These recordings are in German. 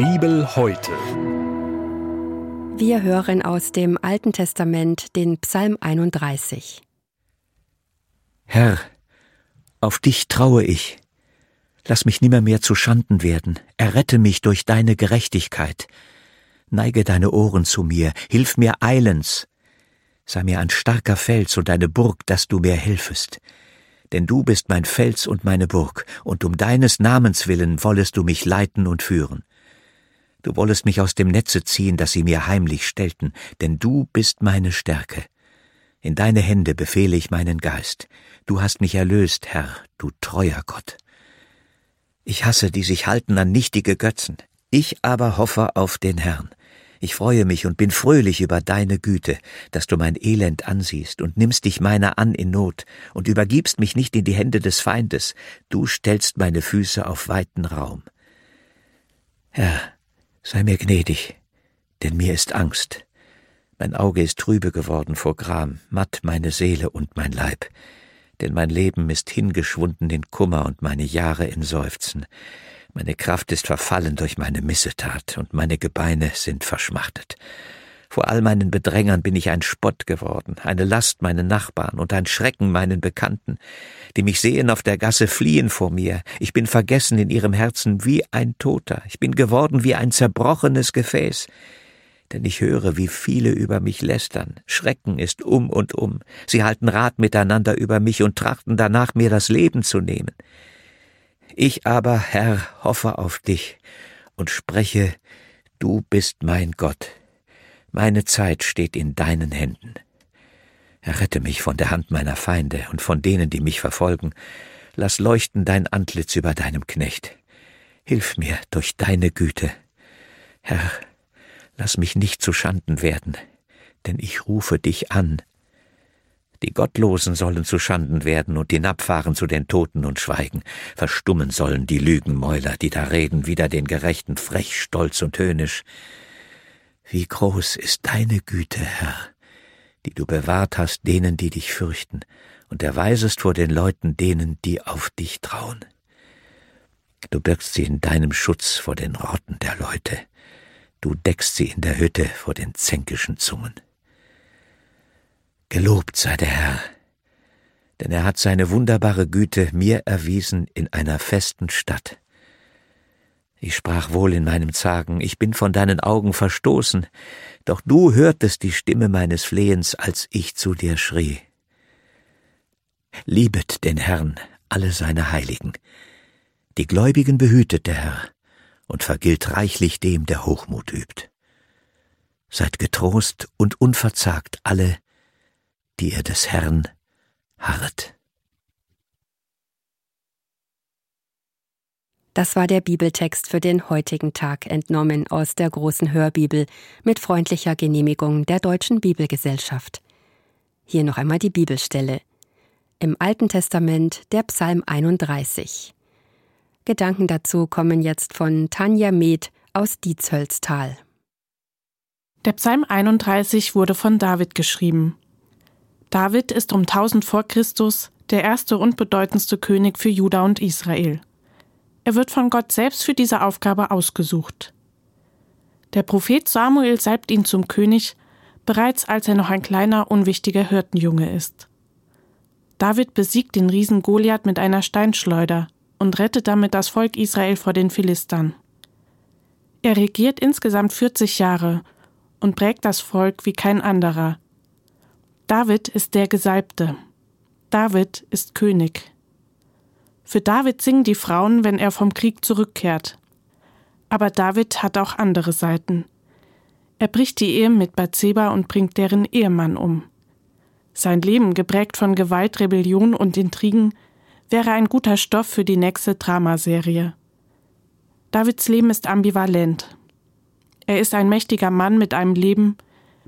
Bibel heute. Wir hören aus dem Alten Testament den Psalm 31. Herr, auf dich traue ich. Lass mich nimmermehr zu Schanden werden. Errette mich durch deine Gerechtigkeit. Neige deine Ohren zu mir, hilf mir eilends. Sei mir ein starker Fels und eine Burg, dass du mir helfest. Denn du bist mein Fels und meine Burg, und um deines Namens willen wollest du mich leiten und führen. Du wollest mich aus dem Netze ziehen, das sie mir heimlich stellten, denn du bist meine Stärke. In deine Hände befehle ich meinen Geist. Du hast mich erlöst, Herr, du treuer Gott. Ich hasse, die sich halten an nichtige Götzen. Ich aber hoffe auf den Herrn. Ich freue mich und bin fröhlich über deine Güte, dass du mein Elend ansiehst und nimmst dich meiner an in Not und übergibst mich nicht in die Hände des Feindes. Du stellst meine Füße auf weiten Raum. Herr, sei mir gnädig, denn mir ist Angst. Mein Auge ist trübe geworden vor Gram, matt meine Seele und mein Leib. Denn mein Leben ist hingeschwunden in Kummer und meine Jahre in Seufzen. Meine Kraft ist verfallen durch meine Missetat, und meine Gebeine sind verschmachtet. Vor all meinen Bedrängern bin ich ein Spott geworden, eine Last meinen Nachbarn und ein Schrecken meinen Bekannten, die mich sehen auf der Gasse fliehen vor mir. Ich bin vergessen in ihrem Herzen wie ein Toter, ich bin geworden wie ein zerbrochenes Gefäß. Denn ich höre, wie viele über mich lästern. Schrecken ist um und um. Sie halten Rat miteinander über mich und trachten danach, mir das Leben zu nehmen. Ich aber, Herr, hoffe auf dich und spreche, du bist mein Gott. Meine Zeit steht in deinen Händen. Errette mich von der Hand meiner Feinde und von denen, die mich verfolgen. Lass leuchten dein Antlitz über deinem Knecht. Hilf mir durch deine Güte. Herr, lass mich nicht zu Schanden werden, denn ich rufe dich an die Gottlosen sollen zu Schanden werden und hinabfahren zu den Toten und schweigen. Verstummen sollen die Lügenmäuler, die da reden, wider den Gerechten frech, stolz und höhnisch. Wie groß ist deine Güte, Herr, die du bewahrt hast denen, die dich fürchten, und erweisest vor den Leuten denen, die auf dich trauen. Du birgst sie in deinem Schutz vor den Rotten der Leute, du deckst sie in der Hütte vor den zänkischen Zungen. Gelobt sei der Herr, denn er hat seine wunderbare Güte mir erwiesen in einer festen Stadt. Ich sprach wohl in meinem Zagen, ich bin von deinen Augen verstoßen, doch du hörtest die Stimme meines Flehens, als ich zu dir schrie. Liebet den Herrn, alle seine Heiligen. Die Gläubigen behütet der Herr und vergilt reichlich dem, der Hochmut übt. Seid getrost und unverzagt alle, die ihr des Herrn harret. Das war der Bibeltext für den heutigen Tag, entnommen aus der großen Hörbibel mit freundlicher Genehmigung der Deutschen Bibelgesellschaft. Hier noch einmal die Bibelstelle. Im Alten Testament der Psalm 31. Gedanken dazu kommen jetzt von Tanja Med aus Dietzhölztal. Der Psalm 31 wurde von David geschrieben. David ist um 1000 vor Christus der erste und bedeutendste König für Juda und Israel. Er wird von Gott selbst für diese Aufgabe ausgesucht. Der Prophet Samuel salbt ihn zum König, bereits als er noch ein kleiner, unwichtiger Hirtenjunge ist. David besiegt den Riesen Goliath mit einer Steinschleuder und rettet damit das Volk Israel vor den Philistern. Er regiert insgesamt 40 Jahre und prägt das Volk wie kein anderer, David ist der Gesalbte. David ist König. Für David singen die Frauen, wenn er vom Krieg zurückkehrt. Aber David hat auch andere Seiten. Er bricht die Ehe mit Bathseba und bringt deren Ehemann um. Sein Leben, geprägt von Gewalt, Rebellion und Intrigen, wäre ein guter Stoff für die nächste Dramaserie. Davids Leben ist ambivalent. Er ist ein mächtiger Mann mit einem Leben,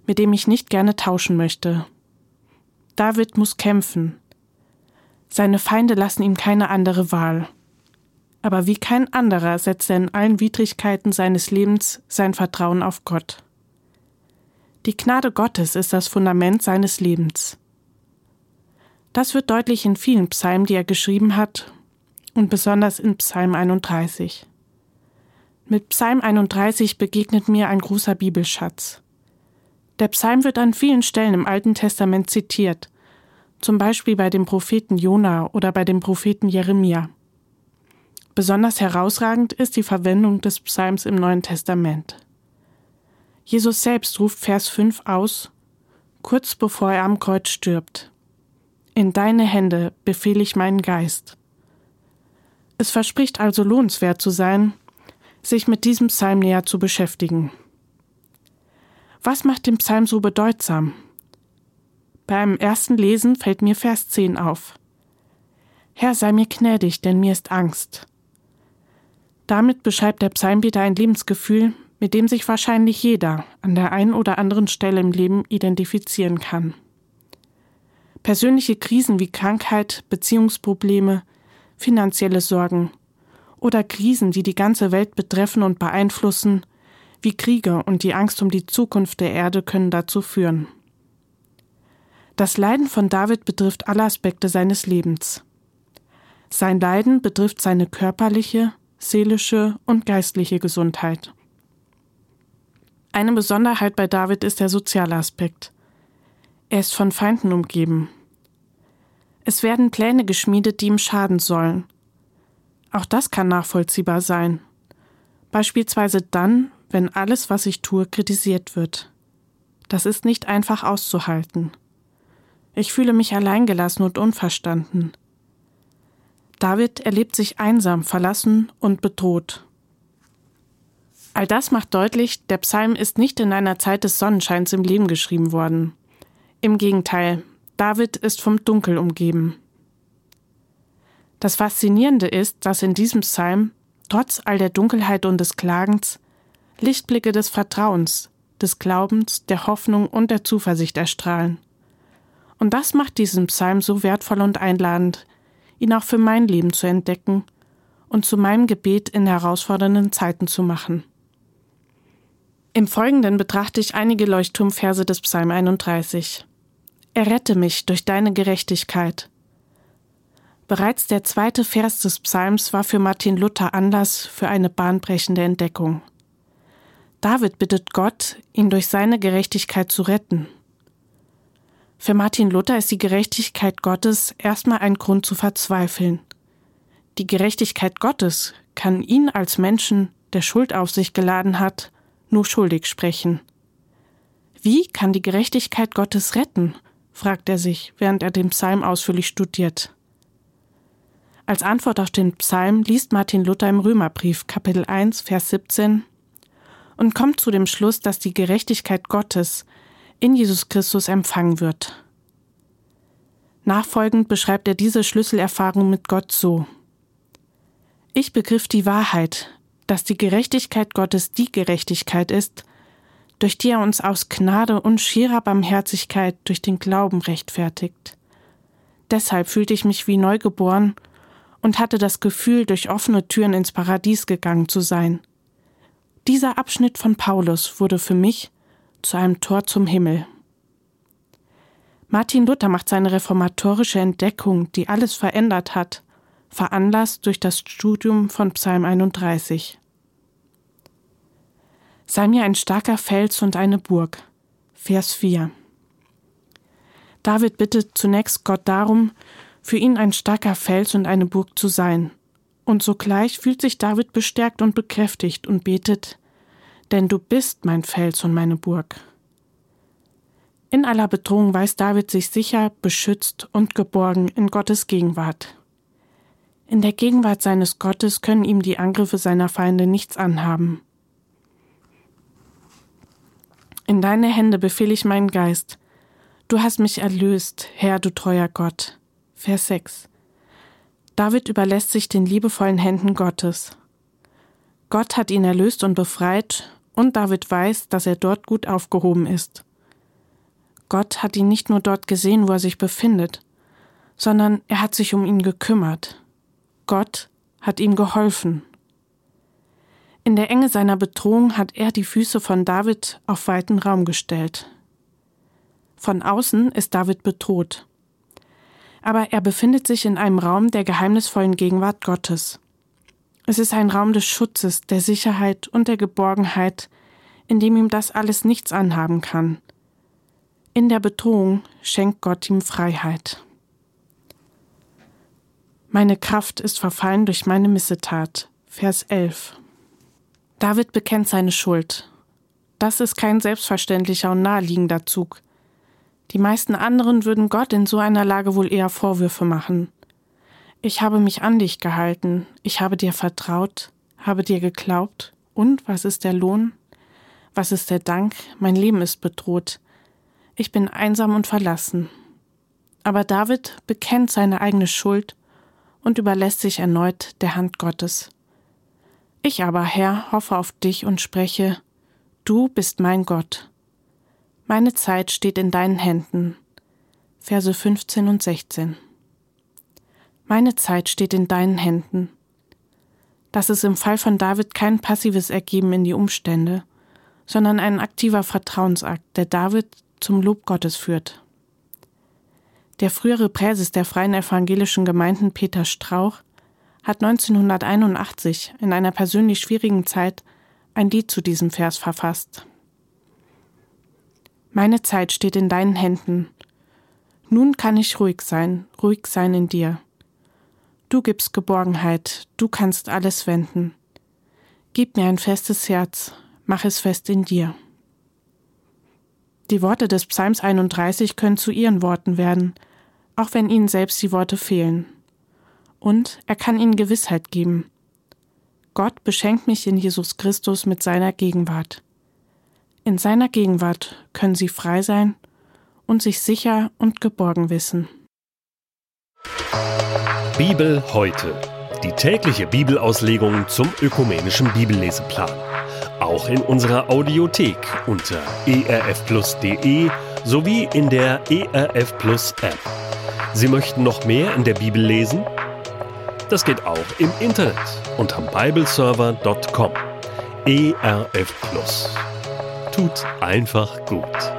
mit dem ich nicht gerne tauschen möchte. David muss kämpfen. Seine Feinde lassen ihm keine andere Wahl. Aber wie kein anderer setzt er in allen Widrigkeiten seines Lebens sein Vertrauen auf Gott. Die Gnade Gottes ist das Fundament seines Lebens. Das wird deutlich in vielen Psalmen, die er geschrieben hat, und besonders in Psalm 31. Mit Psalm 31 begegnet mir ein großer Bibelschatz. Der Psalm wird an vielen Stellen im Alten Testament zitiert, zum Beispiel bei dem Propheten Jona oder bei dem Propheten Jeremia. Besonders herausragend ist die Verwendung des Psalms im Neuen Testament. Jesus selbst ruft Vers 5 aus, kurz bevor er am Kreuz stirbt. In deine Hände befehle ich meinen Geist. Es verspricht also lohnenswert zu sein, sich mit diesem Psalm näher zu beschäftigen. Was macht den Psalm so bedeutsam? Beim ersten Lesen fällt mir Vers 10 auf. Herr, sei mir gnädig, denn mir ist Angst. Damit beschreibt der Psalmbeter ein Lebensgefühl, mit dem sich wahrscheinlich jeder an der einen oder anderen Stelle im Leben identifizieren kann. Persönliche Krisen wie Krankheit, Beziehungsprobleme, finanzielle Sorgen oder Krisen, die die ganze Welt betreffen und beeinflussen, wie Kriege und die Angst um die Zukunft der Erde können dazu führen. Das Leiden von David betrifft alle Aspekte seines Lebens. Sein Leiden betrifft seine körperliche, seelische und geistliche Gesundheit. Eine Besonderheit bei David ist der soziale Aspekt. Er ist von Feinden umgeben. Es werden Pläne geschmiedet, die ihm schaden sollen. Auch das kann nachvollziehbar sein. Beispielsweise dann, wenn alles, was ich tue, kritisiert wird. Das ist nicht einfach auszuhalten. Ich fühle mich alleingelassen und unverstanden. David erlebt sich einsam, verlassen und bedroht. All das macht deutlich, der Psalm ist nicht in einer Zeit des Sonnenscheins im Leben geschrieben worden. Im Gegenteil, David ist vom Dunkel umgeben. Das Faszinierende ist, dass in diesem Psalm, trotz all der Dunkelheit und des Klagens, Lichtblicke des Vertrauens, des Glaubens, der Hoffnung und der Zuversicht erstrahlen. Und das macht diesen Psalm so wertvoll und einladend, ihn auch für mein Leben zu entdecken und zu meinem Gebet in herausfordernden Zeiten zu machen. Im Folgenden betrachte ich einige Leuchtturmverse des Psalm 31. Errette mich durch deine Gerechtigkeit. Bereits der zweite Vers des Psalms war für Martin Luther Anlass für eine bahnbrechende Entdeckung. David bittet Gott, ihn durch seine Gerechtigkeit zu retten. Für Martin Luther ist die Gerechtigkeit Gottes erstmal ein Grund zu verzweifeln. Die Gerechtigkeit Gottes kann ihn als Menschen, der Schuld auf sich geladen hat, nur schuldig sprechen. Wie kann die Gerechtigkeit Gottes retten? fragt er sich, während er den Psalm ausführlich studiert. Als Antwort auf den Psalm liest Martin Luther im Römerbrief Kapitel 1 Vers 17 und kommt zu dem Schluss, dass die Gerechtigkeit Gottes in Jesus Christus empfangen wird. Nachfolgend beschreibt er diese Schlüsselerfahrung mit Gott so. Ich begriff die Wahrheit, dass die Gerechtigkeit Gottes die Gerechtigkeit ist, durch die er uns aus Gnade und schierer Barmherzigkeit durch den Glauben rechtfertigt. Deshalb fühlte ich mich wie neugeboren und hatte das Gefühl, durch offene Türen ins Paradies gegangen zu sein. Dieser Abschnitt von Paulus wurde für mich zu einem Tor zum Himmel. Martin Luther macht seine reformatorische Entdeckung, die alles verändert hat, veranlasst durch das Studium von Psalm 31. Sei mir ein starker Fels und eine Burg. Vers 4. David bittet zunächst Gott darum, für ihn ein starker Fels und eine Burg zu sein. Und sogleich fühlt sich David bestärkt und bekräftigt und betet, denn du bist mein Fels und meine Burg. In aller Bedrohung weiß David sich sicher, beschützt und geborgen in Gottes Gegenwart. In der Gegenwart seines Gottes können ihm die Angriffe seiner Feinde nichts anhaben. In deine Hände befehle ich meinen Geist. Du hast mich erlöst, Herr, du treuer Gott. Vers 6. David überlässt sich den liebevollen Händen Gottes. Gott hat ihn erlöst und befreit, und David weiß, dass er dort gut aufgehoben ist. Gott hat ihn nicht nur dort gesehen, wo er sich befindet, sondern er hat sich um ihn gekümmert. Gott hat ihm geholfen. In der Enge seiner Bedrohung hat er die Füße von David auf weiten Raum gestellt. Von außen ist David bedroht. Aber er befindet sich in einem Raum der geheimnisvollen Gegenwart Gottes. Es ist ein Raum des Schutzes, der Sicherheit und der Geborgenheit, in dem ihm das alles nichts anhaben kann. In der Bedrohung schenkt Gott ihm Freiheit. Meine Kraft ist verfallen durch meine Missetat. Vers 11. David bekennt seine Schuld. Das ist kein selbstverständlicher und naheliegender Zug. Die meisten anderen würden Gott in so einer Lage wohl eher Vorwürfe machen. Ich habe mich an dich gehalten, ich habe dir vertraut, habe dir geglaubt, und was ist der Lohn? Was ist der Dank? Mein Leben ist bedroht. Ich bin einsam und verlassen. Aber David bekennt seine eigene Schuld und überlässt sich erneut der Hand Gottes. Ich aber, Herr, hoffe auf dich und spreche, Du bist mein Gott. Meine Zeit steht in deinen Händen. Verse 15 und 16. Meine Zeit steht in deinen Händen. Das ist im Fall von David kein passives Ergeben in die Umstände, sondern ein aktiver Vertrauensakt, der David zum Lob Gottes führt. Der frühere Präses der Freien Evangelischen Gemeinden Peter Strauch hat 1981 in einer persönlich schwierigen Zeit ein Lied zu diesem Vers verfasst. Meine Zeit steht in deinen Händen. Nun kann ich ruhig sein, ruhig sein in dir. Du gibst Geborgenheit, du kannst alles wenden. Gib mir ein festes Herz, mach es fest in dir. Die Worte des Psalms 31 können zu ihren Worten werden, auch wenn ihnen selbst die Worte fehlen. Und er kann ihnen Gewissheit geben. Gott beschenkt mich in Jesus Christus mit seiner Gegenwart. In seiner Gegenwart können sie frei sein und sich sicher und geborgen wissen. Bibel heute. Die tägliche Bibelauslegung zum ökumenischen Bibelleseplan. Auch in unserer Audiothek unter erfplus.de sowie in der ERF Plus App. Sie möchten noch mehr in der Bibel lesen? Das geht auch im Internet unter bibleserver.com. ERF Plus. Tut einfach gut.